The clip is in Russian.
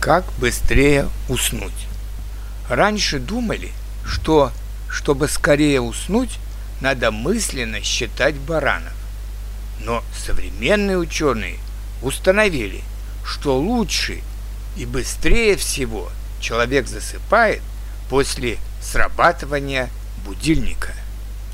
Как быстрее уснуть? Раньше думали, что, чтобы скорее уснуть, надо мысленно считать баранов. Но современные ученые установили, что лучше и быстрее всего человек засыпает после срабатывания будильника –